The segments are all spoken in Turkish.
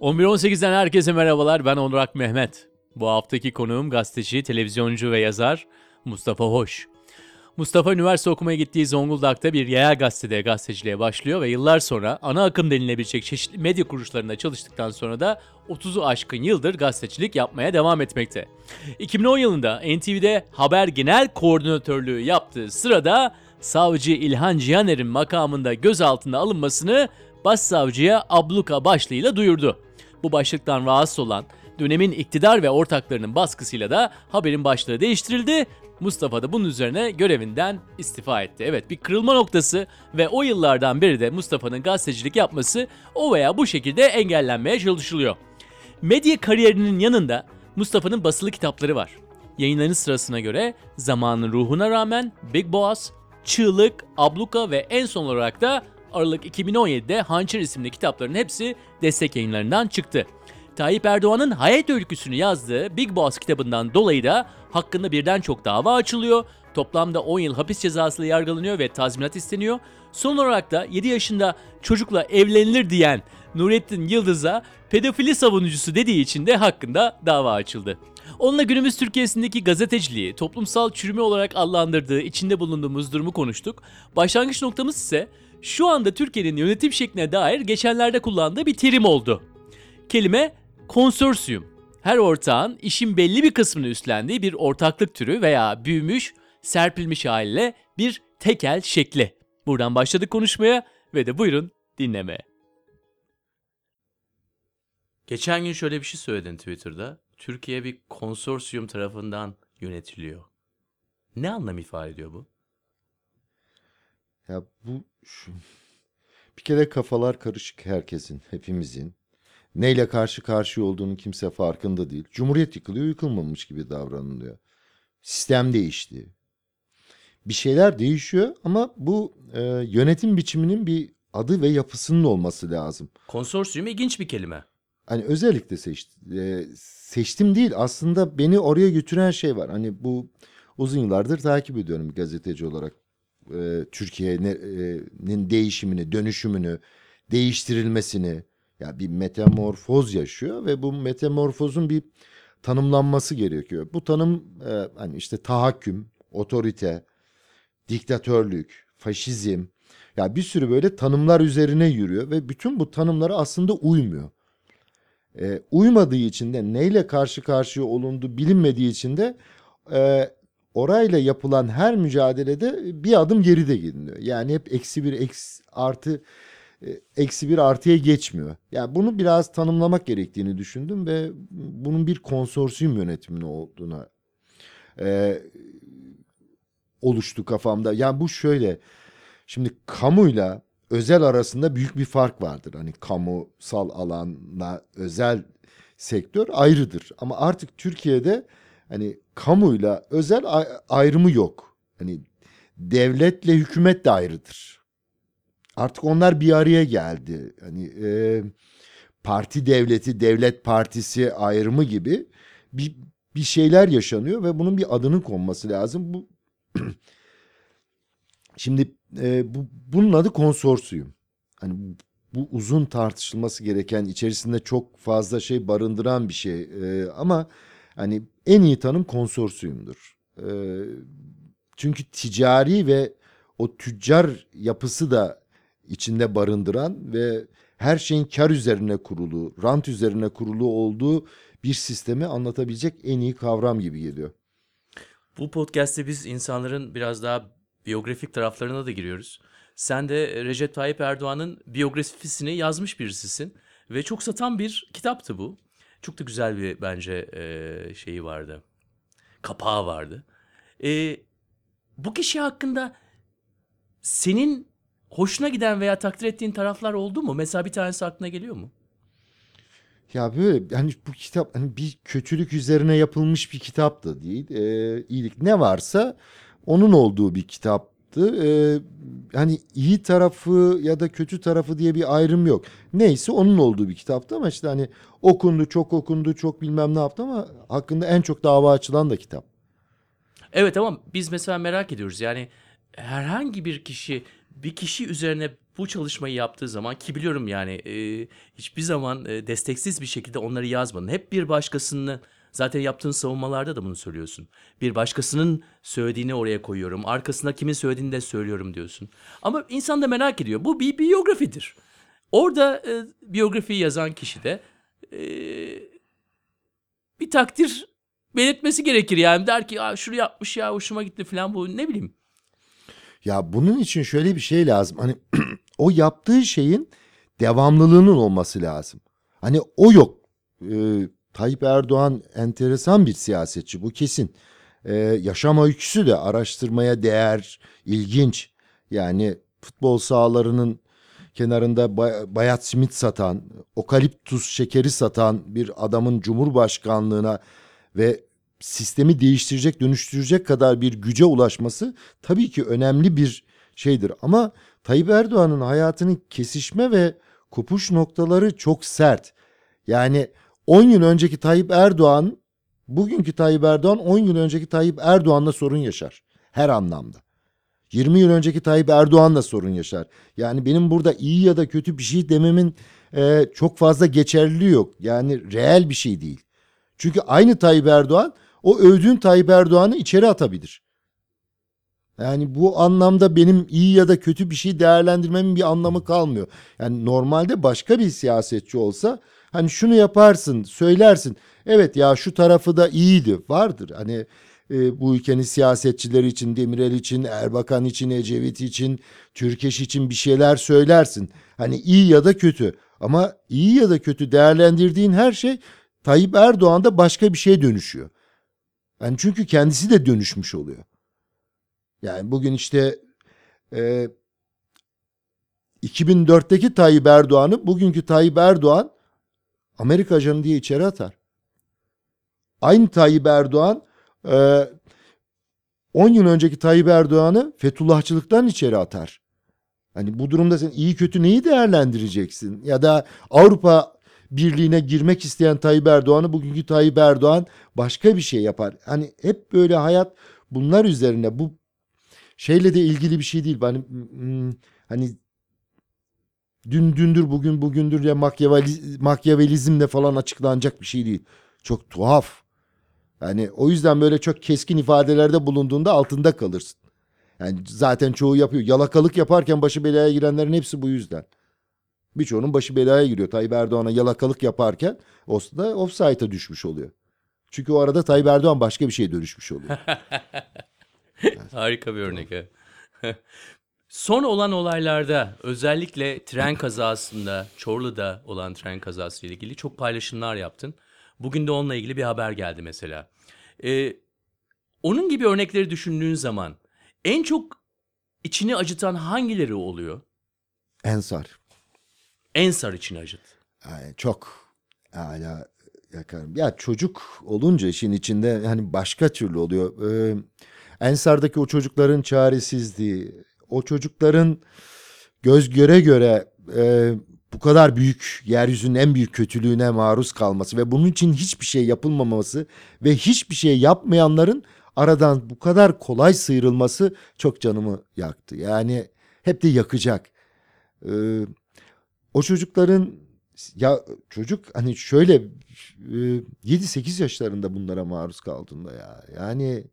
11.18'den herkese merhabalar. Ben Onur Mehmet. Bu haftaki konuğum gazeteci, televizyoncu ve yazar Mustafa Hoş. Mustafa üniversite okumaya gittiği Zonguldak'ta bir yerel gazetede gazeteciliğe başlıyor ve yıllar sonra ana akım denilebilecek çeşitli medya kuruluşlarında çalıştıktan sonra da 30'u aşkın yıldır gazetecilik yapmaya devam etmekte. 2010 yılında NTV'de haber genel koordinatörlüğü yaptığı sırada savcı İlhan Cihaner'in makamında gözaltına alınmasını başsavcıya abluka başlığıyla duyurdu. Bu başlıktan rahatsız olan dönemin iktidar ve ortaklarının baskısıyla da haberin başlığı değiştirildi. Mustafa da bunun üzerine görevinden istifa etti. Evet bir kırılma noktası ve o yıllardan beri de Mustafa'nın gazetecilik yapması o veya bu şekilde engellenmeye çalışılıyor. Medya kariyerinin yanında Mustafa'nın basılı kitapları var. Yayınların sırasına göre Zamanın Ruhuna Rağmen, Big Boss, Çığlık, Abluka ve en son olarak da Aralık 2017'de Hançer isimli kitapların hepsi destek yayınlarından çıktı. Tayyip Erdoğan'ın hayat öyküsünü yazdığı Big Boss kitabından dolayı da hakkında birden çok dava açılıyor. Toplamda 10 yıl hapis cezasıyla yargılanıyor ve tazminat isteniyor. Son olarak da 7 yaşında çocukla evlenilir diyen Nurettin Yıldız'a pedofili savunucusu dediği için de hakkında dava açıldı. Onunla günümüz Türkiye'sindeki gazeteciliği, toplumsal çürüme olarak adlandırdığı içinde bulunduğumuz durumu konuştuk. Başlangıç noktamız ise şu anda Türkiye'nin yönetim şekline dair geçenlerde kullandığı bir terim oldu. Kelime konsorsiyum. Her ortağın işin belli bir kısmını üstlendiği bir ortaklık türü veya büyümüş, serpilmiş haliyle bir tekel şekli. Buradan başladık konuşmaya ve de buyurun dinlemeye. Geçen gün şöyle bir şey söyledin Twitter'da. Türkiye bir konsorsiyum tarafından yönetiliyor. Ne anlam ifade ediyor bu? Ya bu şu, bir kere kafalar karışık herkesin, hepimizin. Neyle karşı karşıya olduğunu kimse farkında değil. Cumhuriyet yıkılıyor, yıkılmamış gibi davranılıyor. Sistem değişti. Bir şeyler değişiyor ama bu e, yönetim biçiminin bir adı ve yapısının olması lazım. Konsorsiyum ilginç bir kelime. Hani özellikle seçtim, seçtim değil aslında beni oraya götüren şey var. Hani bu uzun yıllardır takip ediyorum gazeteci olarak. E, Türkiye'nin değişimini, dönüşümünü, değiştirilmesini. Ya bir metamorfoz yaşıyor ve bu metamorfozun bir tanımlanması gerekiyor. Bu tanım e, hani işte tahakküm, otorite, diktatörlük, faşizm. Ya bir sürü böyle tanımlar üzerine yürüyor ve bütün bu tanımlara aslında uymuyor. E, uymadığı için de neyle karşı karşıya olunduğu bilinmediği için de e, orayla yapılan her mücadelede bir adım geride geliniyor. Yani hep eksi bir eksi artı e, eksi bir artıya geçmiyor. Yani bunu biraz tanımlamak gerektiğini düşündüm ve bunun bir konsorsiyum yönetimine olduğuna e, oluştu kafamda. Yani bu şöyle şimdi kamuyla özel arasında büyük bir fark vardır. Hani kamusal alanla özel sektör ayrıdır. Ama artık Türkiye'de hani kamuyla özel ayrımı yok. Hani devletle hükümet de ayrıdır. Artık onlar bir araya geldi. Hani e, parti devleti, devlet partisi ayrımı gibi bir bir şeyler yaşanıyor ve bunun bir adının konması lazım. Bu Şimdi e, bu bunun adı konsorsiyum. Hani bu, uzun tartışılması gereken, içerisinde çok fazla şey barındıran bir şey. E, ama hani en iyi tanım konsorsiyumdur. E, çünkü ticari ve o tüccar yapısı da içinde barındıran ve her şeyin kar üzerine kurulu, rant üzerine kurulu olduğu bir sistemi anlatabilecek en iyi kavram gibi geliyor. Bu podcast'te biz insanların biraz daha biyografik taraflarına da giriyoruz. Sen de Recep Tayyip Erdoğan'ın biyografisini yazmış birisisin ve çok satan bir kitaptı bu. Çok da güzel bir bence e, şeyi vardı. Kapağı vardı. E, bu kişi hakkında senin hoşuna giden veya takdir ettiğin taraflar oldu mu? Mesela bir tanesi aklına geliyor mu? Ya böyle hani bu kitap hani bir kötülük üzerine yapılmış bir kitap da değil. Ee, iyilik ne varsa onun olduğu bir kitaptı. Ee, hani iyi tarafı ya da kötü tarafı diye bir ayrım yok. Neyse onun olduğu bir kitaptı ama işte hani okundu, çok okundu, çok bilmem ne yaptı ama hakkında en çok dava açılan da kitap. Evet ama biz mesela merak ediyoruz. Yani herhangi bir kişi bir kişi üzerine bu çalışmayı yaptığı zaman ki biliyorum yani e, hiçbir zaman e, desteksiz bir şekilde onları yazmadın. Hep bir başkasını zaten yaptığın savunmalarda da bunu söylüyorsun. Bir başkasının söylediğini oraya koyuyorum. Arkasında kimin söylediğini de söylüyorum diyorsun. Ama insan da merak ediyor. Bu bir biyografidir. Orada e, biyografiyi yazan kişi de e, bir takdir belirtmesi gerekir yani der ki şunu yapmış ya hoşuma gitti falan bu ne bileyim. Ya bunun için şöyle bir şey lazım. Hani o yaptığı şeyin devamlılığının olması lazım. Hani o yok. Ee, Tayyip Erdoğan enteresan bir siyasetçi bu kesin. Ee, yaşam öyküsü de araştırmaya değer, ilginç. Yani futbol sahalarının kenarında bay- bayat simit satan, okaliptus şekeri satan bir adamın cumhurbaşkanlığına ve sistemi değiştirecek, dönüştürecek kadar bir güce ulaşması tabii ki önemli bir şeydir. Ama Tayyip Erdoğan'ın hayatının kesişme ve kopuş noktaları çok sert. Yani 10 yıl önceki Tayyip Erdoğan, bugünkü Tayyip Erdoğan 10 yıl önceki Tayyip Erdoğan'la sorun yaşar. Her anlamda. 20 yıl önceki Tayyip Erdoğan'la sorun yaşar. Yani benim burada iyi ya da kötü bir şey dememin e, çok fazla geçerliliği yok. Yani reel bir şey değil. Çünkü aynı Tayyip Erdoğan o övdüğün Tayyip Erdoğan'ı içeri atabilir. Yani bu anlamda benim iyi ya da kötü bir şey değerlendirmemin bir anlamı kalmıyor. Yani normalde başka bir siyasetçi olsa hani şunu yaparsın, söylersin. Evet ya şu tarafı da iyiydi. Vardır. Hani e, bu ülkenin siyasetçileri için, Demirel için, Erbakan için, Ecevit için, Türkeş için bir şeyler söylersin. Hani iyi ya da kötü. Ama iyi ya da kötü değerlendirdiğin her şey Tayyip Erdoğan'da başka bir şeye dönüşüyor. Yani çünkü kendisi de dönüşmüş oluyor. Yani bugün işte e, 2004'teki Tayyip Erdoğan'ı bugünkü Tayyip Erdoğan Amerika ajanı diye içeri atar. Aynı Tayyip Erdoğan e, 10 yıl önceki Tayyip Erdoğan'ı Fethullahçılıktan içeri atar. Hani bu durumda sen iyi kötü neyi değerlendireceksin? Ya da Avrupa Birliği'ne girmek isteyen Tayyip Erdoğan'ı bugünkü Tayyip Erdoğan başka bir şey yapar. Hani hep böyle hayat bunlar üzerine bu şeyle de ilgili bir şey değil. Hani hmm, hani dün dündür bugün bugündür ya Machiavelli, Machiavellizmle falan açıklanacak bir şey değil. Çok tuhaf. Yani o yüzden böyle çok keskin ifadelerde bulunduğunda altında kalırsın. Yani zaten çoğu yapıyor. Yalakalık yaparken başı belaya girenlerin hepsi bu yüzden. Birçoğunun başı belaya giriyor. Tayyip Erdoğan'a yalakalık yaparken aslında offside'a düşmüş oluyor. Çünkü o arada Tayyip Erdoğan başka bir şeye dönüşmüş oluyor. Harika bir örnek. Son olan olaylarda özellikle tren kazasında, Çorlu'da olan tren kazası ile ilgili çok paylaşımlar yaptın. Bugün de onunla ilgili bir haber geldi mesela. Ee, onun gibi örnekleri düşündüğün zaman en çok içini acıtan hangileri oluyor? Ensar. Ensar içini acıt. Yani çok hala yakarım. Ya çocuk olunca işin içinde hani başka türlü oluyor. Ee, Ensar'daki o çocukların çaresizliği, o çocukların göz göre göre e, bu kadar büyük yeryüzünün en büyük kötülüğüne maruz kalması ve bunun için hiçbir şey yapılmaması ve hiçbir şey yapmayanların aradan bu kadar kolay sıyrılması çok canımı yaktı. Yani hep de yakacak. Ee, o çocukların ya çocuk hani şöyle e, 7-8 yaşlarında bunlara maruz kaldığında ya. Yani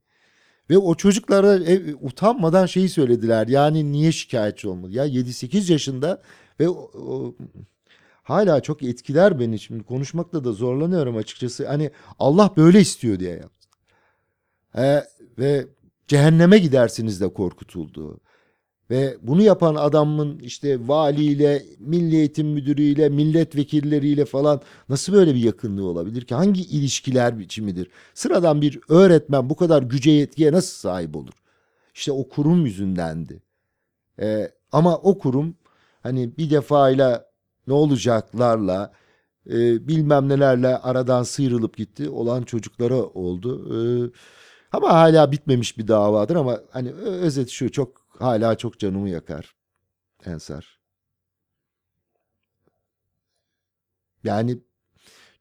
ve o çocuklara e, utanmadan şeyi söylediler. Yani niye şikayetçi olmadı? Ya 7-8 yaşında ve o, o- hala çok etkiler beni şimdi konuşmakla da zorlanıyorum açıkçası. Hani Allah böyle istiyor diye yaptı. E, ve cehenneme gidersiniz de korkutuldu. Ve bunu yapan adamın işte valiyle, milli eğitim müdürüyle, milletvekilleriyle falan nasıl böyle bir yakınlığı olabilir ki? Hangi ilişkiler biçimidir? Sıradan bir öğretmen bu kadar güce yetkiye nasıl sahip olur? İşte o kurum yüzündendi. Ee, ama o kurum hani bir defayla ne olacaklarla e, bilmem nelerle aradan sıyrılıp gitti olan çocuklara oldu. Ee, ama hala bitmemiş bir davadır ama hani ö- özet şu çok hala çok canımı yakar Ensar. Yani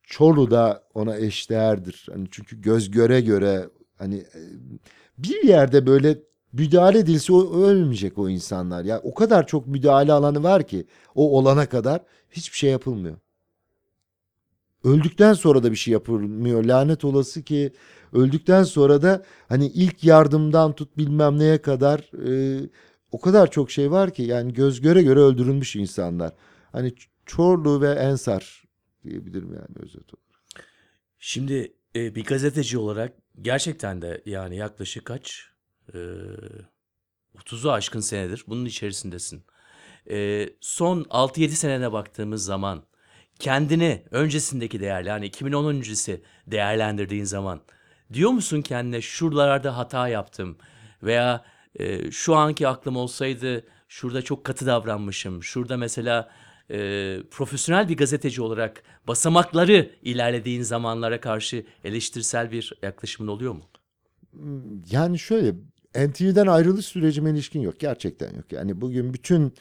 Çorlu da ona eşdeğerdir. Hani çünkü göz göre göre hani e, bir yerde böyle müdahale edilse o ölmeyecek o insanlar. Ya o kadar çok müdahale alanı var ki o olana kadar hiçbir şey yapılmıyor. Öldükten sonra da bir şey yapılmıyor. Lanet olası ki öldükten sonra da hani ilk yardımdan tut bilmem neye kadar e, o kadar çok şey var ki yani göz göre göre öldürülmüş insanlar. Hani Çorlu ve Ensar diyebilirim yani özet olarak. Şimdi e, bir gazeteci olarak gerçekten de yani yaklaşık kaç? E, 30'u aşkın senedir bunun içerisindesin. E, son 6-7 senene baktığımız zaman kendini öncesindeki değerli yani 2010 öncesi değerlendirdiğin zaman diyor musun kendine şuralarda hata yaptım veya e, şu anki aklım olsaydı şurada çok katı davranmışım. Şurada mesela e, profesyonel bir gazeteci olarak basamakları ilerlediğin zamanlara karşı eleştirsel bir yaklaşımın oluyor mu? Yani şöyle NTV'den ayrılış sürecime ilişkin yok. Gerçekten yok. Yani bugün bütün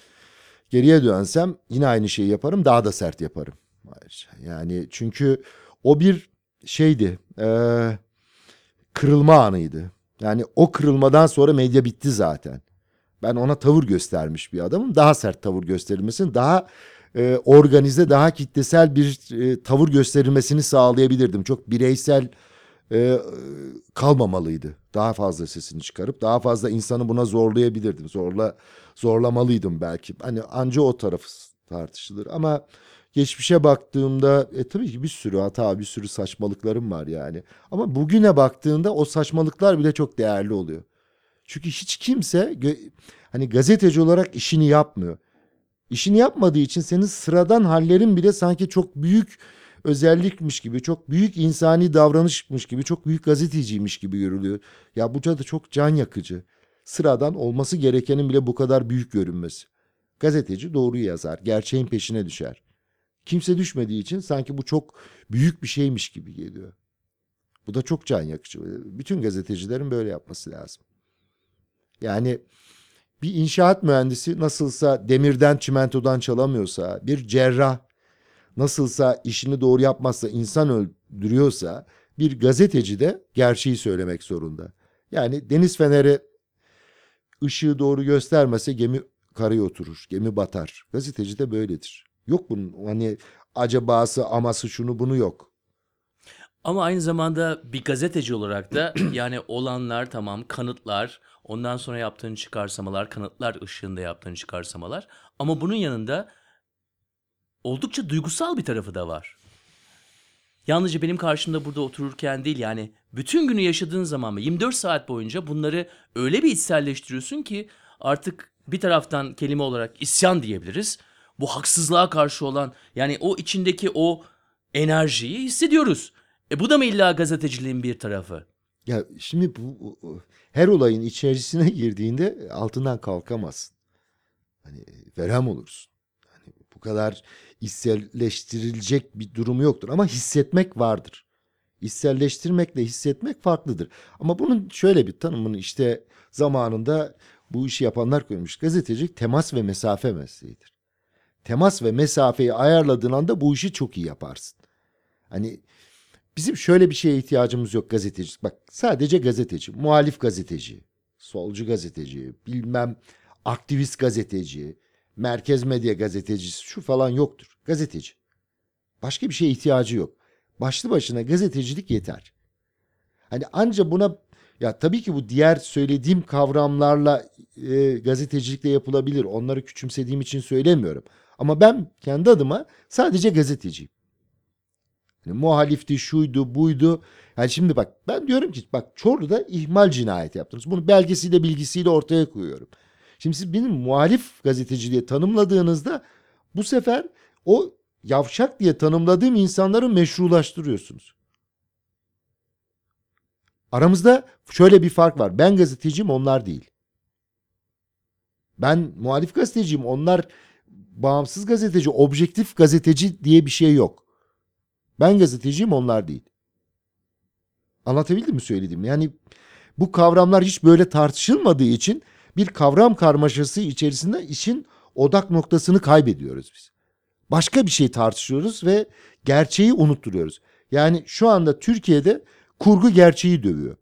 geriye dönsem yine aynı şeyi yaparım. Daha da sert yaparım. Ayrıca. Yani çünkü o bir şeydi. eee, kırılma anıydı. Yani o kırılmadan sonra medya bitti zaten. Ben ona tavır göstermiş bir adamım. Daha sert tavır gösterilmesini, daha e, organize, daha kitlesel bir e, tavır gösterilmesini sağlayabilirdim. Çok bireysel e, kalmamalıydı. Daha fazla sesini çıkarıp daha fazla insanı buna zorlayabilirdim. Zorla zorlamalıydım belki. Hani anca o tarafı tartışılır ama geçmişe baktığımda e, tabii ki bir sürü hata, bir sürü saçmalıklarım var yani. Ama bugüne baktığında o saçmalıklar bile çok değerli oluyor. Çünkü hiç kimse hani gazeteci olarak işini yapmıyor. İşini yapmadığı için senin sıradan hallerin bile sanki çok büyük özellikmiş gibi, çok büyük insani davranışmış gibi, çok büyük gazeteciymiş gibi görülüyor. Ya bu da çok can yakıcı. Sıradan olması gerekenin bile bu kadar büyük görünmesi. Gazeteci doğruyu yazar, gerçeğin peşine düşer. Kimse düşmediği için sanki bu çok büyük bir şeymiş gibi geliyor. Bu da çok can yakıcı. Bütün gazetecilerin böyle yapması lazım. Yani bir inşaat mühendisi nasılsa demirden çimentodan çalamıyorsa, bir cerrah nasılsa işini doğru yapmazsa, insan öldürüyorsa bir gazeteci de gerçeği söylemek zorunda. Yani deniz feneri ışığı doğru göstermese gemi karaya oturur, gemi batar. Gazeteci de böyledir. Yok bunun hani acabası, aması şunu bunu yok. Ama aynı zamanda bir gazeteci olarak da yani olanlar tamam kanıtlar, ondan sonra yaptığın çıkarsamalar, kanıtlar ışığında yaptığın çıkarsamalar. Ama bunun yanında oldukça duygusal bir tarafı da var. Yalnızca benim karşımda burada otururken değil yani bütün günü yaşadığın zaman ve 24 saat boyunca bunları öyle bir içselleştiriyorsun ki artık bir taraftan kelime olarak isyan diyebiliriz. Bu haksızlığa karşı olan yani o içindeki o enerjiyi hissediyoruz. E bu da mı illa gazeteciliğin bir tarafı? Ya şimdi bu her olayın içerisine girdiğinde altından kalkamazsın. Hani verem olursun. Hani bu kadar içselleştirilecek bir durum yoktur ama hissetmek vardır. İçselleştirmekle hissetmek farklıdır. Ama bunun şöyle bir tanımını işte zamanında bu işi yapanlar koymuş. Gazetecilik temas ve mesafe mesleğidir. Temas ve mesafeyi ayarladığın anda bu işi çok iyi yaparsın. Hani Bizim şöyle bir şeye ihtiyacımız yok gazeteci. Bak sadece gazeteci, muhalif gazeteci, solcu gazeteci, bilmem aktivist gazeteci, merkez medya gazetecisi şu falan yoktur. Gazeteci. Başka bir şeye ihtiyacı yok. Başlı başına gazetecilik yeter. Hani anca buna ya tabii ki bu diğer söylediğim kavramlarla e, gazetecilikle yapılabilir. Onları küçümsediğim için söylemiyorum. Ama ben kendi adıma sadece gazeteciyim. Yani muhalifti, şuydu, buydu. Yani şimdi bak ben diyorum ki bak Çorlu'da ihmal cinayeti yaptınız. Bunu belgesiyle bilgisiyle ortaya koyuyorum. Şimdi siz benim muhalif gazeteci diye tanımladığınızda bu sefer o yavşak diye tanımladığım insanları meşrulaştırıyorsunuz. Aramızda şöyle bir fark var. Ben gazeteciyim onlar değil. Ben muhalif gazeteciyim onlar bağımsız gazeteci, objektif gazeteci diye bir şey yok. Ben gazeteciyim onlar değil. Anlatabildim mi söylediğimi? Yani bu kavramlar hiç böyle tartışılmadığı için bir kavram karmaşası içerisinde işin odak noktasını kaybediyoruz biz. Başka bir şey tartışıyoruz ve gerçeği unutturuyoruz. Yani şu anda Türkiye'de kurgu gerçeği dövüyor.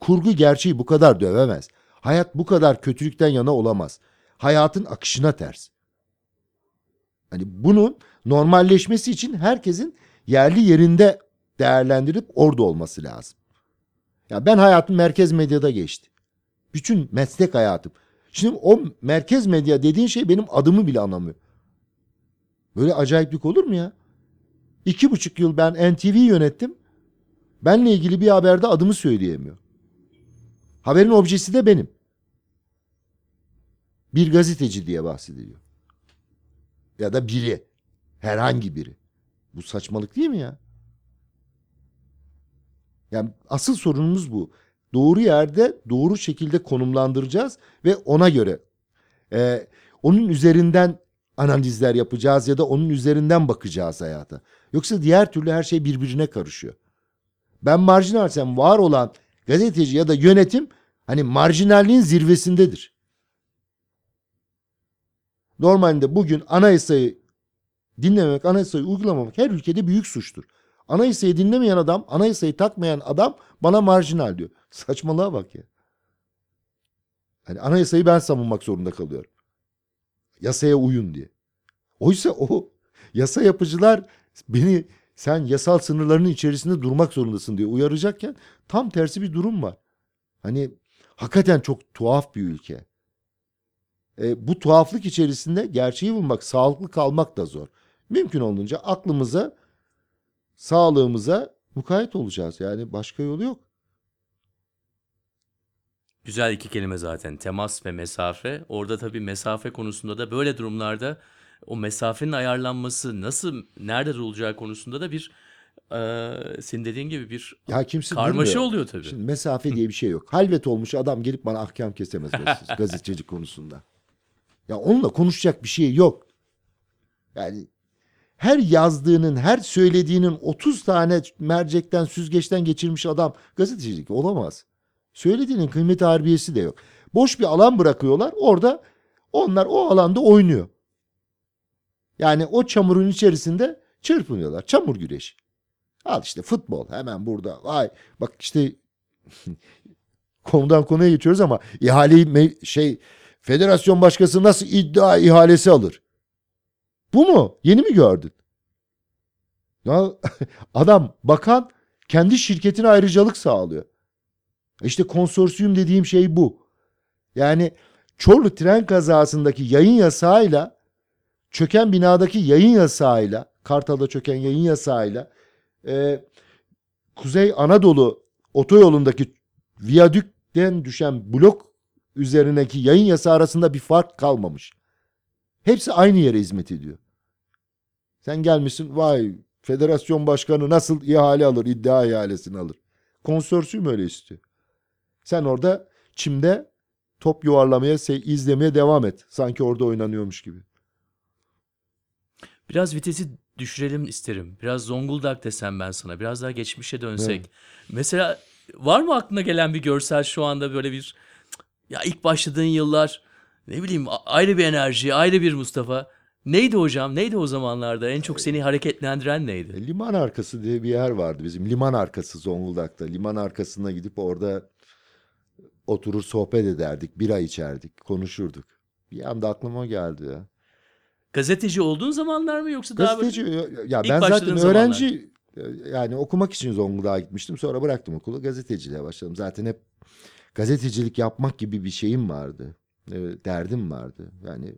Kurgu gerçeği bu kadar dövemez. Hayat bu kadar kötülükten yana olamaz. Hayatın akışına ters. Hani bunun normalleşmesi için herkesin yerli yerinde değerlendirip orada olması lazım. Ya ben hayatım merkez medyada geçti. Bütün meslek hayatım. Şimdi o merkez medya dediğin şey benim adımı bile anlamıyor. Böyle acayiplik olur mu ya? İki buçuk yıl ben NTV yönettim. Benle ilgili bir haberde adımı söyleyemiyor. Haberin objesi de benim. Bir gazeteci diye bahsediliyor. Ya da biri. Herhangi biri. Bu saçmalık değil mi ya? Yani asıl sorunumuz bu. Doğru yerde doğru şekilde konumlandıracağız ve ona göre e, onun üzerinden analizler yapacağız ya da onun üzerinden bakacağız hayata. Yoksa diğer türlü her şey birbirine karışıyor. Ben marjinalsem var olan gazeteci ya da yönetim hani marjinalliğin zirvesindedir. Normalde bugün anayasayı dinlememek, anayasayı uygulamamak her ülkede büyük suçtur. Anayasayı dinlemeyen adam, anayasayı takmayan adam bana marjinal diyor. Saçmalığa bak ya. Hani anayasayı ben savunmak zorunda kalıyorum. Yasaya uyun diye. Oysa o yasa yapıcılar beni sen yasal sınırlarının içerisinde durmak zorundasın diye uyaracakken tam tersi bir durum var. Hani hakikaten çok tuhaf bir ülke. E, bu tuhaflık içerisinde gerçeği bulmak, sağlıklı kalmak da zor. Mümkün olunca aklımıza, sağlığımıza mukayyet olacağız. Yani başka yolu yok. Güzel iki kelime zaten. Temas ve mesafe. Orada tabii mesafe konusunda da böyle durumlarda o mesafenin ayarlanması nasıl, nerede durulacağı konusunda da bir eee senin dediğin gibi bir Ya kimse karmaşa durmuyor. oluyor tabii. Şimdi mesafe diye bir şey yok. Halvet olmuş adam gelip bana ahkam kesemez gazete- gazetecilik konusunda. Ya onunla konuşacak bir şey yok. Yani her yazdığının, her söylediğinin 30 tane mercekten, süzgeçten geçirmiş adam gazetecilik olamaz. Söylediğinin kıymeti harbiyesi de yok. Boş bir alan bırakıyorlar. Orada onlar o alanda oynuyor. Yani o çamurun içerisinde çırpınıyorlar. Çamur güreşi. Al işte futbol hemen burada. Vay bak işte konudan konuya geçiyoruz ama ihaleyi şey federasyon başkası nasıl iddia ihalesi alır? Bu mu? Yeni mi gördün? Adam bakan kendi şirketine ayrıcalık sağlıyor. İşte konsorsiyum dediğim şey bu. Yani Çorlu tren kazasındaki yayın yasağıyla çöken binadaki yayın yasağıyla Kartal'da çöken yayın yasağıyla e, Kuzey Anadolu otoyolundaki viyadükten düşen blok üzerindeki yayın yasağı arasında bir fark kalmamış. Hepsi aynı yere hizmet ediyor. Sen gelmişsin vay federasyon başkanı nasıl ihale alır iddia ihalesini alır. Konsorsiyum öyle istiyor. Sen orada çimde top yuvarlamaya izlemeye devam et. Sanki orada oynanıyormuş gibi. Biraz vitesi düşürelim isterim. Biraz Zonguldak desem ben sana. Biraz daha geçmişe dönsek. Mesela var mı aklına gelen bir görsel şu anda böyle bir ya ilk başladığın yıllar ne bileyim ayrı bir enerji, ayrı bir Mustafa. Neydi hocam? Neydi o zamanlarda? En çok seni hareketlendiren neydi? E, Liman arkası diye bir yer vardı bizim. Liman arkası Zonguldak'ta. Liman arkasına gidip orada oturur sohbet ederdik. Bira içerdik. Konuşurduk. Bir anda aklıma geldi ya. Gazeteci olduğun zamanlar mı yoksa daha böyle- Gazeteci ya ben zaten öğrenci e, yani okumak için Zonguldak'a gitmiştim. Sonra bıraktım okulu. Gazeteciliğe başladım. Zaten hep gazetecilik yapmak gibi bir şeyim vardı. E, derdim vardı. Yani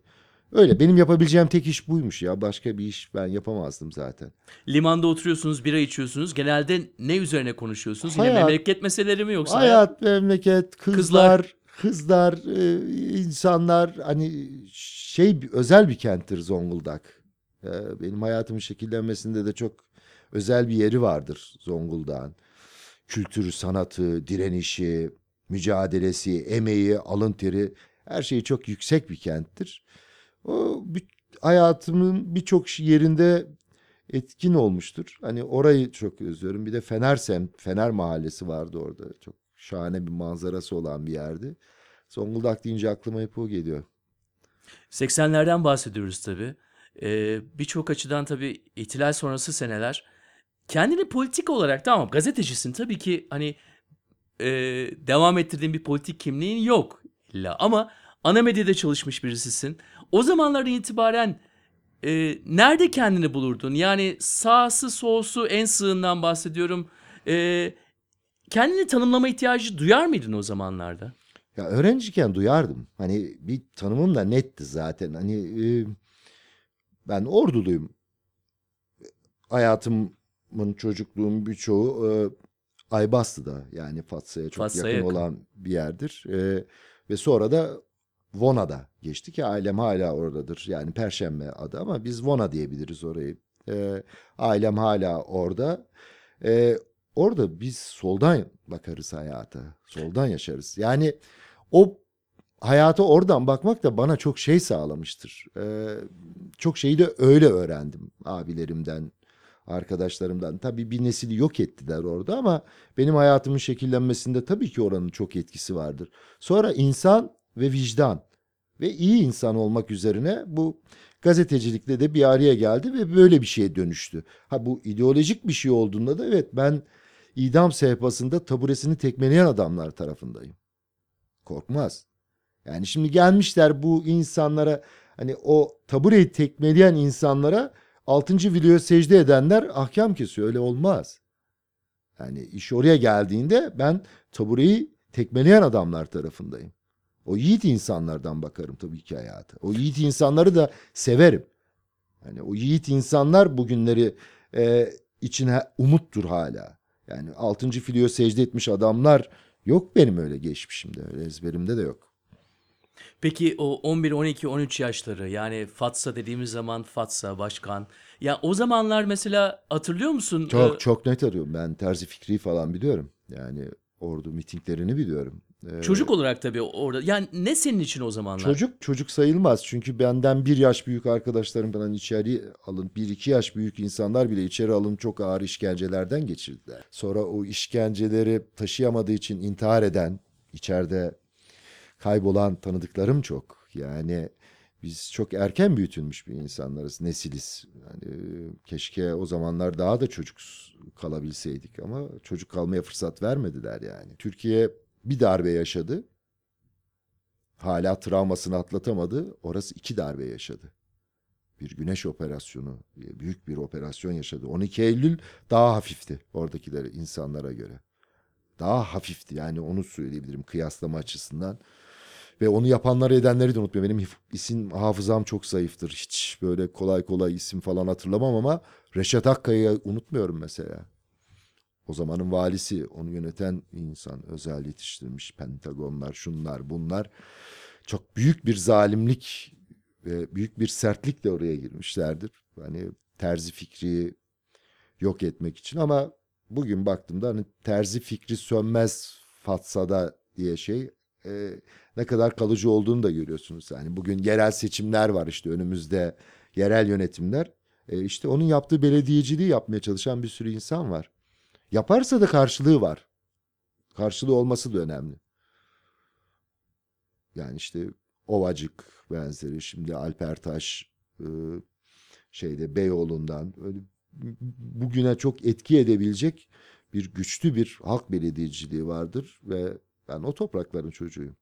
öyle benim yapabileceğim tek iş buymuş ya. Başka bir iş ben yapamazdım zaten. limanda oturuyorsunuz, bira içiyorsunuz. Genelde ne üzerine konuşuyorsunuz? Yine Hayat- memleket meseleleri mi yoksa Hayat, memleket, kızlar, Kızlar. kızlar, e, insanlar hani şey özel bir kenttir Zonguldak. E, benim hayatımın şekillenmesinde de çok özel bir yeri vardır Zonguldak'ın. Kültürü, sanatı, direnişi, mücadelesi, emeği, alın teri her şeyi çok yüksek bir kenttir. O hayatımın birçok yerinde etkin olmuştur. Hani orayı çok özlüyorum. Bir de Fener semt, Fener mahallesi vardı orada. Çok şahane bir manzarası olan bir yerdi. Zonguldak deyince aklıma hep o geliyor. 80'lerden bahsediyoruz tabii. Ee, Birçok açıdan tabii ihtilal sonrası seneler. Kendini politik olarak tamam gazetecisin tabii ki hani e, devam ettirdiğin bir politik kimliğin yok. illa. Ama ana medyada çalışmış birisisin. O zamanlardan itibaren e, nerede kendini bulurdun? Yani sağsı solsu en sığından bahsediyorum. E, kendini tanımlama ihtiyacı duyar mıydın o zamanlarda? Ya öğrenciyken duyardım. Hani bir tanımım da netti zaten. Hani e, ben orduluyum. Hayatımın çocukluğum birçoğu e, Aybastı'da yani Fatsa'ya çok Fatsa'ya yakın, yakın. olan bir yerdir. E, ve sonra da Vona'da geçti ki ailem hala oradadır. Yani Perşembe adı ama biz Vona diyebiliriz orayı. E, ailem hala orada. E, orada biz soldan bakarız hayata. Soldan yaşarız. Yani o hayata oradan bakmak da bana çok şey sağlamıştır. Ee, çok şeyi de öyle öğrendim abilerimden, arkadaşlarımdan. Tabii bir nesili yok ettiler orada ama benim hayatımın şekillenmesinde tabii ki oranın çok etkisi vardır. Sonra insan ve vicdan ve iyi insan olmak üzerine bu gazetecilikle de bir araya geldi ve böyle bir şeye dönüştü. Ha bu ideolojik bir şey olduğunda da evet ben idam sehpasında taburesini tekmeleyen adamlar tarafındayım. Korkmaz. Yani şimdi gelmişler bu insanlara hani o tabureyi tekmeleyen insanlara 6. videoya secde edenler ahkam kesiyor. Öyle olmaz. Yani iş oraya geldiğinde ben tabureyi tekmeleyen adamlar tarafındayım. O yiğit insanlardan bakarım tabii ki hayata. O yiğit insanları da severim. Yani o yiğit insanlar bugünleri e, için umuttur hala. Yani 6. filiyo secde etmiş adamlar yok benim öyle geçmişimde. Öyle ezberimde de yok. Peki o 11, 12, 13 yaşları yani Fatsa dediğimiz zaman Fatsa başkan. Ya o zamanlar mesela hatırlıyor musun? Çok Ee, çok net arıyorum. Ben Terzi Fikri'yi falan biliyorum. Yani ordu mitinglerini biliyorum. Ee, Çocuk olarak tabii orada. Yani ne senin için o zamanlar? Çocuk çocuk sayılmaz. Çünkü benden bir yaş büyük arkadaşlarım falan içeri alın. Bir iki yaş büyük insanlar bile içeri alın çok ağır işkencelerden geçirdiler. Sonra o işkenceleri taşıyamadığı için intihar eden, içeride kaybolan tanıdıklarım çok. Yani biz çok erken büyütülmüş bir insanlarız, nesiliz. Yani keşke o zamanlar daha da çocuk kalabilseydik ama çocuk kalmaya fırsat vermediler yani. Türkiye bir darbe yaşadı hala travmasını atlatamadı. Orası iki darbe yaşadı. Bir güneş operasyonu, büyük bir operasyon yaşadı. 12 Eylül daha hafifti oradakileri insanlara göre. Daha hafifti yani onu söyleyebilirim kıyaslama açısından. Ve onu yapanları edenleri de unutmuyorum. Benim isim hafızam çok zayıftır. Hiç böyle kolay kolay isim falan hatırlamam ama Reşat Akkaya'yı unutmuyorum mesela. O zamanın valisi, onu yöneten insan, özel yetiştirmiş, pentagonlar, şunlar, bunlar. Çok büyük bir zalimlik ve büyük bir sertlikle oraya girmişlerdir. Hani terzi fikri yok etmek için ama bugün baktığımda hani terzi fikri sönmez Fatsa'da diye şey e, ne kadar kalıcı olduğunu da görüyorsunuz. Yani bugün yerel seçimler var işte önümüzde yerel yönetimler. E, işte onun yaptığı belediyeciliği yapmaya çalışan bir sürü insan var. Yaparsa da karşılığı var. Karşılığı olması da önemli. Yani işte Ovacık benzeri şimdi Alper Taş e, şeyde Beyoğlu'ndan öyle bugüne çok etki edebilecek bir güçlü bir halk belediyeciliği vardır ve ben o toprakların çocuğuyum.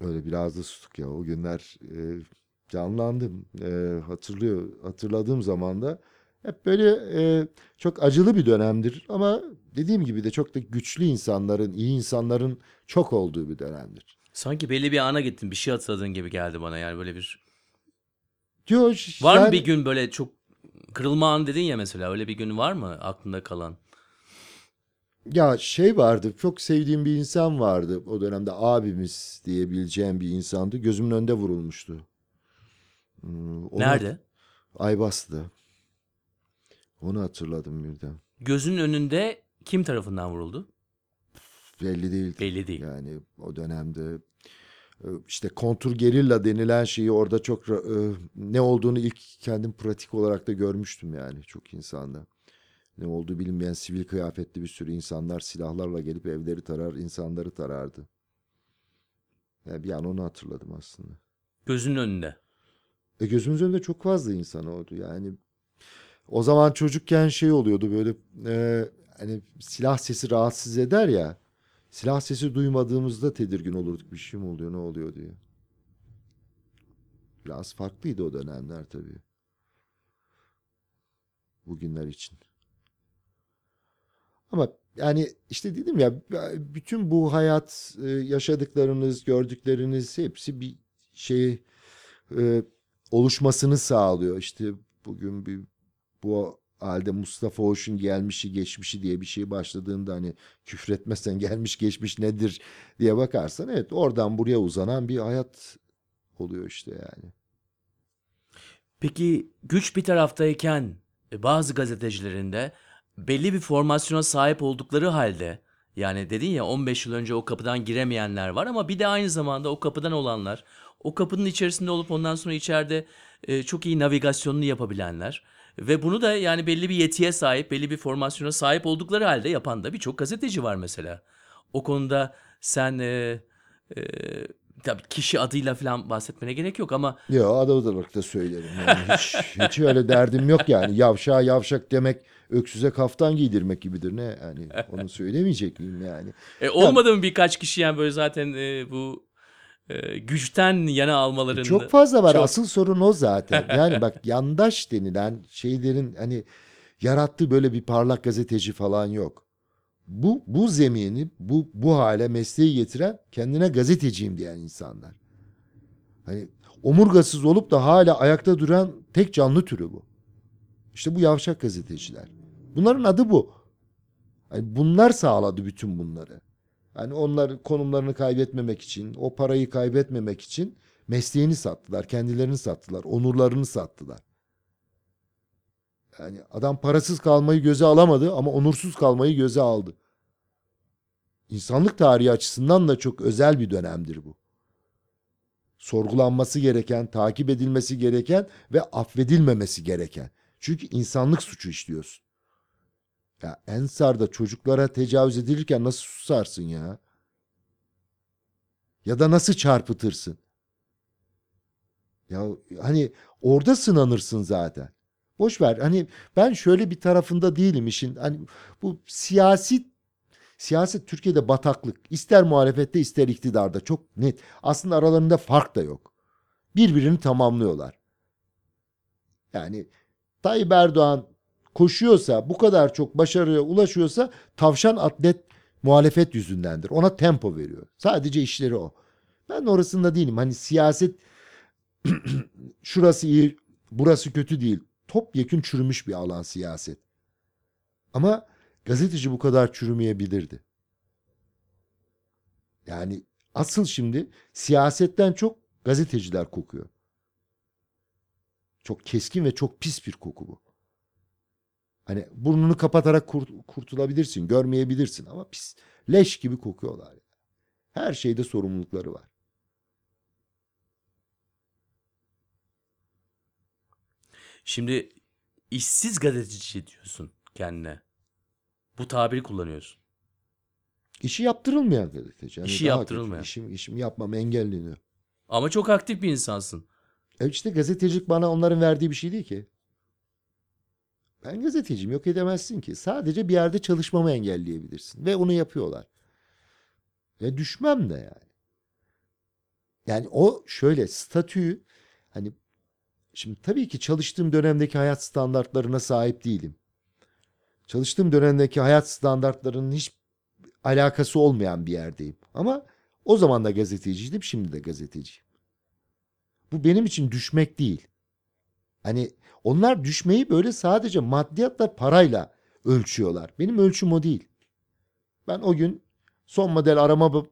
Öyle biraz da sustuk ya o günler e, canlandım. E, hatırlıyor hatırladığım zaman da hep böyle e, çok acılı bir dönemdir ama dediğim gibi de çok da güçlü insanların, iyi insanların çok olduğu bir dönemdir. Sanki belli bir ana gittin bir şey hatırladığın gibi geldi bana yani böyle bir. Diyor, Var mı yani- bir gün böyle çok kırılma an dedin ya mesela öyle bir gün var mı aklında kalan? Ya şey vardı, çok sevdiğim bir insan vardı o dönemde abimiz diyebileceğim bir insandı. Gözümün önünde vurulmuştu. Hmm, onu- Nerede? Aybastı'da. Onu hatırladım birden. Gözünün önünde kim tarafından vuruldu? Belli değil. Belli değil. Yani o dönemde işte kontur gerilla denilen şeyi orada çok e, ne olduğunu ilk kendim pratik olarak da görmüştüm yani çok insanda. Ne olduğu bilinmeyen sivil kıyafetli bir sürü insanlar silahlarla gelip evleri tarar, insanları tarardı. Yani bir an onu hatırladım aslında. Gözünün önünde. E gözümüz önünde çok fazla insan oldu yani. O zaman çocukken şey oluyordu böyle e, hani silah sesi rahatsız eder ya. Silah sesi duymadığımızda tedirgin olurduk. Bir şey mi oluyor, ne oluyor diye. Biraz farklıydı o dönemler tabii. Bugünler için. Ama yani işte dedim ya bütün bu hayat e, yaşadıklarınız, gördükleriniz hepsi bir şey e, oluşmasını sağlıyor. İşte bugün bir bu halde Mustafa Hoş'un gelmişi geçmişi diye bir şey başladığında hani küfretmezsen gelmiş geçmiş nedir diye bakarsan evet oradan buraya uzanan bir hayat oluyor işte yani. Peki güç bir taraftayken e, bazı gazetecilerin de belli bir formasyona sahip oldukları halde yani dedin ya 15 yıl önce o kapıdan giremeyenler var ama bir de aynı zamanda o kapıdan olanlar, o kapının içerisinde olup ondan sonra içeride e, çok iyi navigasyonunu yapabilenler ve bunu da yani belli bir yetiye sahip, belli bir formasyona sahip oldukları halde yapan da birçok gazeteci var mesela. O konuda sen e, e, tabii kişi adıyla falan bahsetmene gerek yok ama Yo adı olarak da söylerim. Yani hiç, hiç öyle derdim yok yani. Yavşağa yavşak demek öksüze kaftan giydirmek gibidir. Ne yani onu söylemeyecek miyim yani. E, olmadı mı birkaç kişi yani böyle zaten e, bu güçten yana almalarında? Çok fazla var. Çok. Asıl sorun o zaten. Yani bak yandaş denilen şeylerin hani yarattığı böyle bir parlak gazeteci falan yok. Bu bu zemini bu bu hale mesleği getiren kendine gazeteciyim diyen insanlar. Hani omurgasız olup da hala ayakta duran tek canlı türü bu. İşte bu yavşak gazeteciler. Bunların adı bu. Hani bunlar sağladı bütün bunları. Hani onlar konumlarını kaybetmemek için, o parayı kaybetmemek için mesleğini sattılar, kendilerini sattılar, onurlarını sattılar. Yani adam parasız kalmayı göze alamadı ama onursuz kalmayı göze aldı. İnsanlık tarihi açısından da çok özel bir dönemdir bu. Sorgulanması gereken, takip edilmesi gereken ve affedilmemesi gereken. Çünkü insanlık suçu işliyorsun. Ya Ensar'da çocuklara tecavüz edilirken nasıl susarsın ya? Ya da nasıl çarpıtırsın? Ya hani orada sınanırsın zaten. Boş ver. Hani ben şöyle bir tarafında değilim işin. Hani bu siyasi siyaset Türkiye'de bataklık. İster muhalefette ister iktidarda çok net. Aslında aralarında fark da yok. Birbirini tamamlıyorlar. Yani Tayyip Erdoğan koşuyorsa, bu kadar çok başarıya ulaşıyorsa tavşan atlet muhalefet yüzündendir. Ona tempo veriyor. Sadece işleri o. Ben orasında değilim. Hani siyaset şurası iyi, burası kötü değil. Topyekün çürümüş bir alan siyaset. Ama gazeteci bu kadar çürümeyebilirdi. Yani asıl şimdi siyasetten çok gazeteciler kokuyor. Çok keskin ve çok pis bir koku bu. Hani burnunu kapatarak kurt- kurtulabilirsin, görmeyebilirsin ama pis, leş gibi kokuyorlar. Her şeyde sorumlulukları var. Şimdi işsiz gazeteci diyorsun kendine. Bu tabiri kullanıyorsun. İşi yaptırılmayan gazeteci. Yani İşi daha yaptırılmayan. kötü. İşim, işim yapmam engelleniyor. Ama çok aktif bir insansın. E işte gazetecilik bana onların verdiği bir şey değil ki. Ben gazeteciyim yok edemezsin ki. Sadece bir yerde çalışmamı engelleyebilirsin. Ve onu yapıyorlar. Ve düşmem de yani. Yani o şöyle statüyü hani şimdi tabii ki çalıştığım dönemdeki hayat standartlarına sahip değilim. Çalıştığım dönemdeki hayat standartlarının hiç alakası olmayan bir yerdeyim. Ama o zaman da gazeteciydim, şimdi de gazeteciyim. Bu benim için düşmek değil. Hani onlar düşmeyi böyle sadece maddiyatla parayla ölçüyorlar. Benim ölçüm o değil. Ben o gün son model arama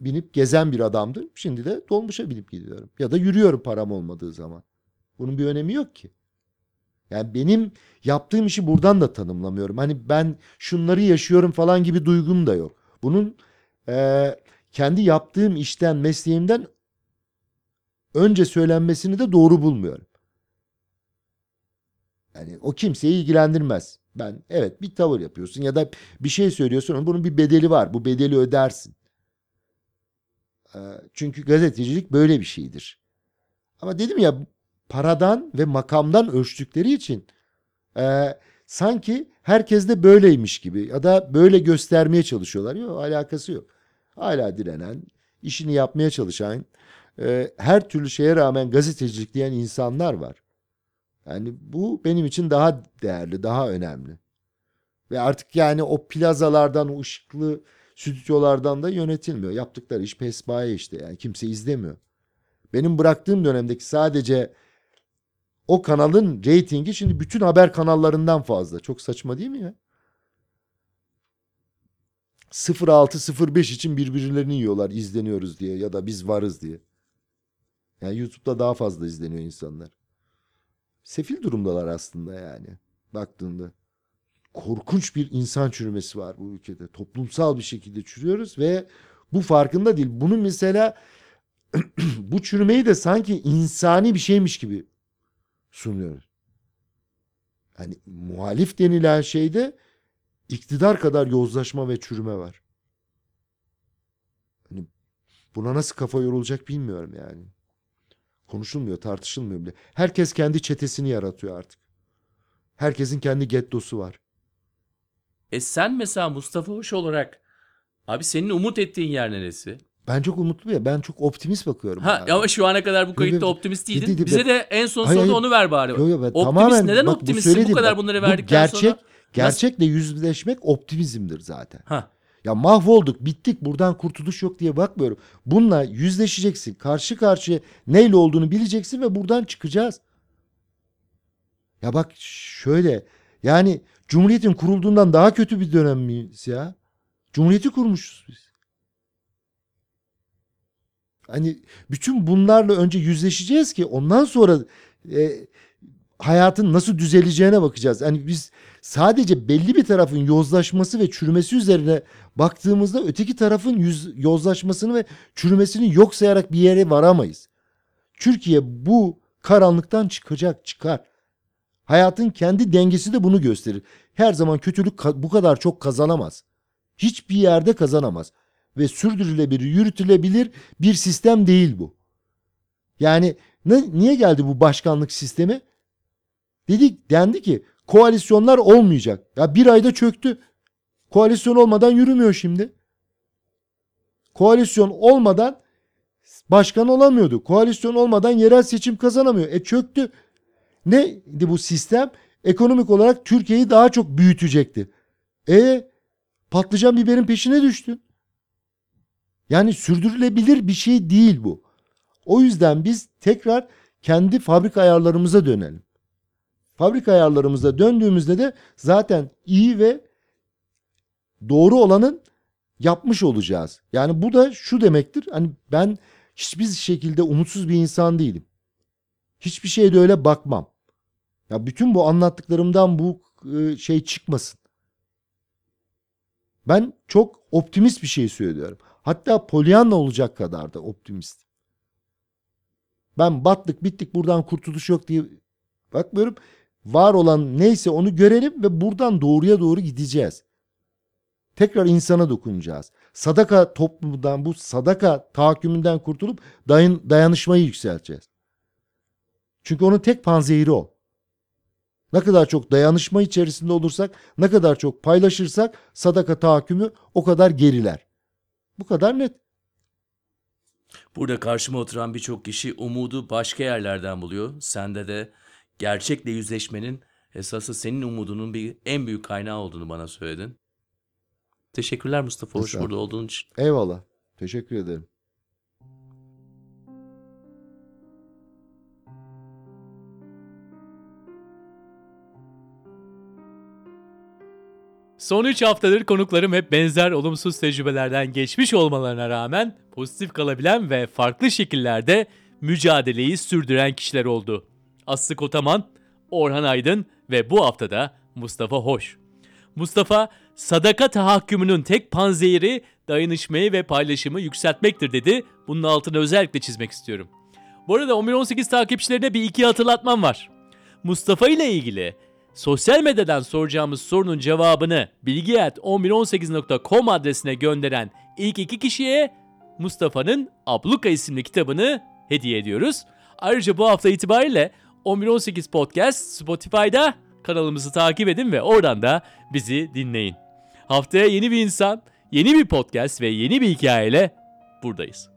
binip gezen bir adamdım. Şimdi de dolmuşa binip gidiyorum. Ya da yürüyorum param olmadığı zaman. Bunun bir önemi yok ki. Yani benim yaptığım işi buradan da tanımlamıyorum. Hani ben şunları yaşıyorum falan gibi duygum da yok. Bunun eee, kendi yaptığım işten, mesleğimden önce söylenmesini de doğru bulmuyorum. Yani o kimseyi ilgilendirmez. Ben evet bir tavır yapıyorsun ya da bir şey söylüyorsun bunun bir bedeli var. Bu bedeli ödersin. Ee, Çünkü gazetecilik böyle bir şeydir. Ama dedim ya paradan ve makamdan ölçtükleri için e, sanki herkes de böyleymiş gibi ya da böyle göstermeye çalışıyorlar. Yok alakası yok. Hala direnen, işini yapmaya çalışan, e, her türlü şeye rağmen gazetecilik diyen insanlar var. Yani bu benim için daha değerli, daha önemli. Ve artık yani o plazalardan, o ışıklı stüdyolardan da yönetilmiyor. Yaptıkları iş pespaye işte yani kimse izlemiyor. Benim bıraktığım dönemdeki sadece o kanalın reytingi şimdi bütün haber kanallarından fazla. Çok saçma değil mi ya? 06-05 için birbirlerini yiyorlar izleniyoruz diye ya da biz varız diye. Yani YouTube'da daha fazla izleniyor insanlar. Sefil durumdalar aslında yani baktığında. Korkunç bir insan çürümesi var bu ülkede. Toplumsal bir şekilde çürüyoruz ve bu farkında değil. Bunu mesela bu çürümeyi de sanki insani bir şeymiş gibi sunuyoruz. Hani muhalif denilen şeyde iktidar kadar yozlaşma ve çürüme var. Hani buna nasıl kafa yorulacak bilmiyorum yani. Konuşulmuyor, tartışılmıyor bile. Herkes kendi çetesini yaratıyor artık. Herkesin kendi gettosu var. E sen mesela Mustafa Hoş olarak abi senin umut ettiğin yer neresi? Ben çok umutluyum. Ben çok optimist bakıyorum. Ha hayata. ama şu ana kadar bu kayıtta Yok, yok. optimist Değil, değildin. değil, Bize ben- de en son Hayır, onu ver bari. Yo, yo, ben Optimist tamamen, neden bak bu optimistsin bu söylediğim- kadar bak, bunları bu verdikten gerçek, sonra? Gerçekle yüzleşmek optimizmdir zaten. Ha. Ya mahvolduk, bittik, buradan kurtuluş yok diye bakmıyorum. Bununla yüzleşeceksin. Karşı karşıya neyle olduğunu bileceksin ve buradan çıkacağız. Ya bak şöyle yani Cumhuriyet'in kurulduğundan daha kötü bir dönem miyiz ya? Cumhuriyeti kurmuşuz biz. Hani bütün bunlarla önce yüzleşeceğiz ki ondan sonra e, hayatın nasıl düzeleceğine bakacağız. Hani biz sadece belli bir tarafın yozlaşması ve çürümesi üzerine baktığımızda öteki tarafın yüz, yozlaşmasını ve çürümesini yok sayarak bir yere varamayız. Türkiye bu karanlıktan çıkacak, çıkar. Hayatın kendi dengesi de bunu gösterir. Her zaman kötülük bu kadar çok kazanamaz. Hiçbir yerde kazanamaz. Ve sürdürülebilir, yürütülebilir bir sistem değil bu. Yani ne, niye geldi bu başkanlık sistemi? Dedik dendi ki koalisyonlar olmayacak. Ya bir ayda çöktü. Koalisyon olmadan yürümüyor şimdi. Koalisyon olmadan başkan olamıyordu. Koalisyon olmadan yerel seçim kazanamıyor. E çöktü. Neydi bu sistem? Ekonomik olarak Türkiye'yi daha çok büyütecekti. E patlıcan biberin peşine düştün. Yani sürdürülebilir bir şey değil bu. O yüzden biz tekrar kendi fabrika ayarlarımıza dönelim. Fabrika ayarlarımıza döndüğümüzde de zaten iyi ve doğru olanın yapmış olacağız. Yani bu da şu demektir. Hani ben hiçbir şekilde umutsuz bir insan değilim. Hiçbir şeye de öyle bakmam. Ya bütün bu anlattıklarımdan bu e, şey çıkmasın. Ben çok optimist bir şey söylüyorum. Hatta Pollyanna olacak kadar da optimist. Ben battık bittik buradan kurtuluş yok diye bakmıyorum. Var olan neyse onu görelim ve buradan doğruya doğru gideceğiz. Tekrar insana dokunacağız. Sadaka toplumundan bu sadaka tahakkümünden kurtulup dayan, dayanışmayı yükselteceğiz. Çünkü onun tek panzehiri o. Ne kadar çok dayanışma içerisinde olursak, ne kadar çok paylaşırsak sadaka tahakkümü o kadar geriler. Bu kadar net. Burada karşıma oturan birçok kişi umudu başka yerlerden buluyor. Sende de gerçekle yüzleşmenin esası senin umudunun bir en büyük kaynağı olduğunu bana söyledin. Teşekkürler Mustafa Hoş burada olduğun için. Eyvallah. Teşekkür ederim. Son 3 haftadır konuklarım hep benzer olumsuz tecrübelerden geçmiş olmalarına rağmen pozitif kalabilen ve farklı şekillerde mücadeleyi sürdüren kişiler oldu. Aslı Kotaman, Orhan Aydın ve bu haftada Mustafa Hoş. Mustafa, sadaka tahakkümünün tek panzehiri dayanışmayı ve paylaşımı yükseltmektir dedi. Bunun altını özellikle çizmek istiyorum. Bu arada 11-18 takipçilerine bir iki hatırlatmam var. Mustafa ile ilgili sosyal medyadan soracağımız sorunun cevabını bilgi.1118.com adresine gönderen ilk iki kişiye Mustafa'nın Abluka isimli kitabını hediye ediyoruz. Ayrıca bu hafta itibariyle 1118 Podcast Spotify'da Kanalımızı takip edin ve oradan da bizi dinleyin. Haftaya yeni bir insan, yeni bir podcast ve yeni bir hikayeyle buradayız.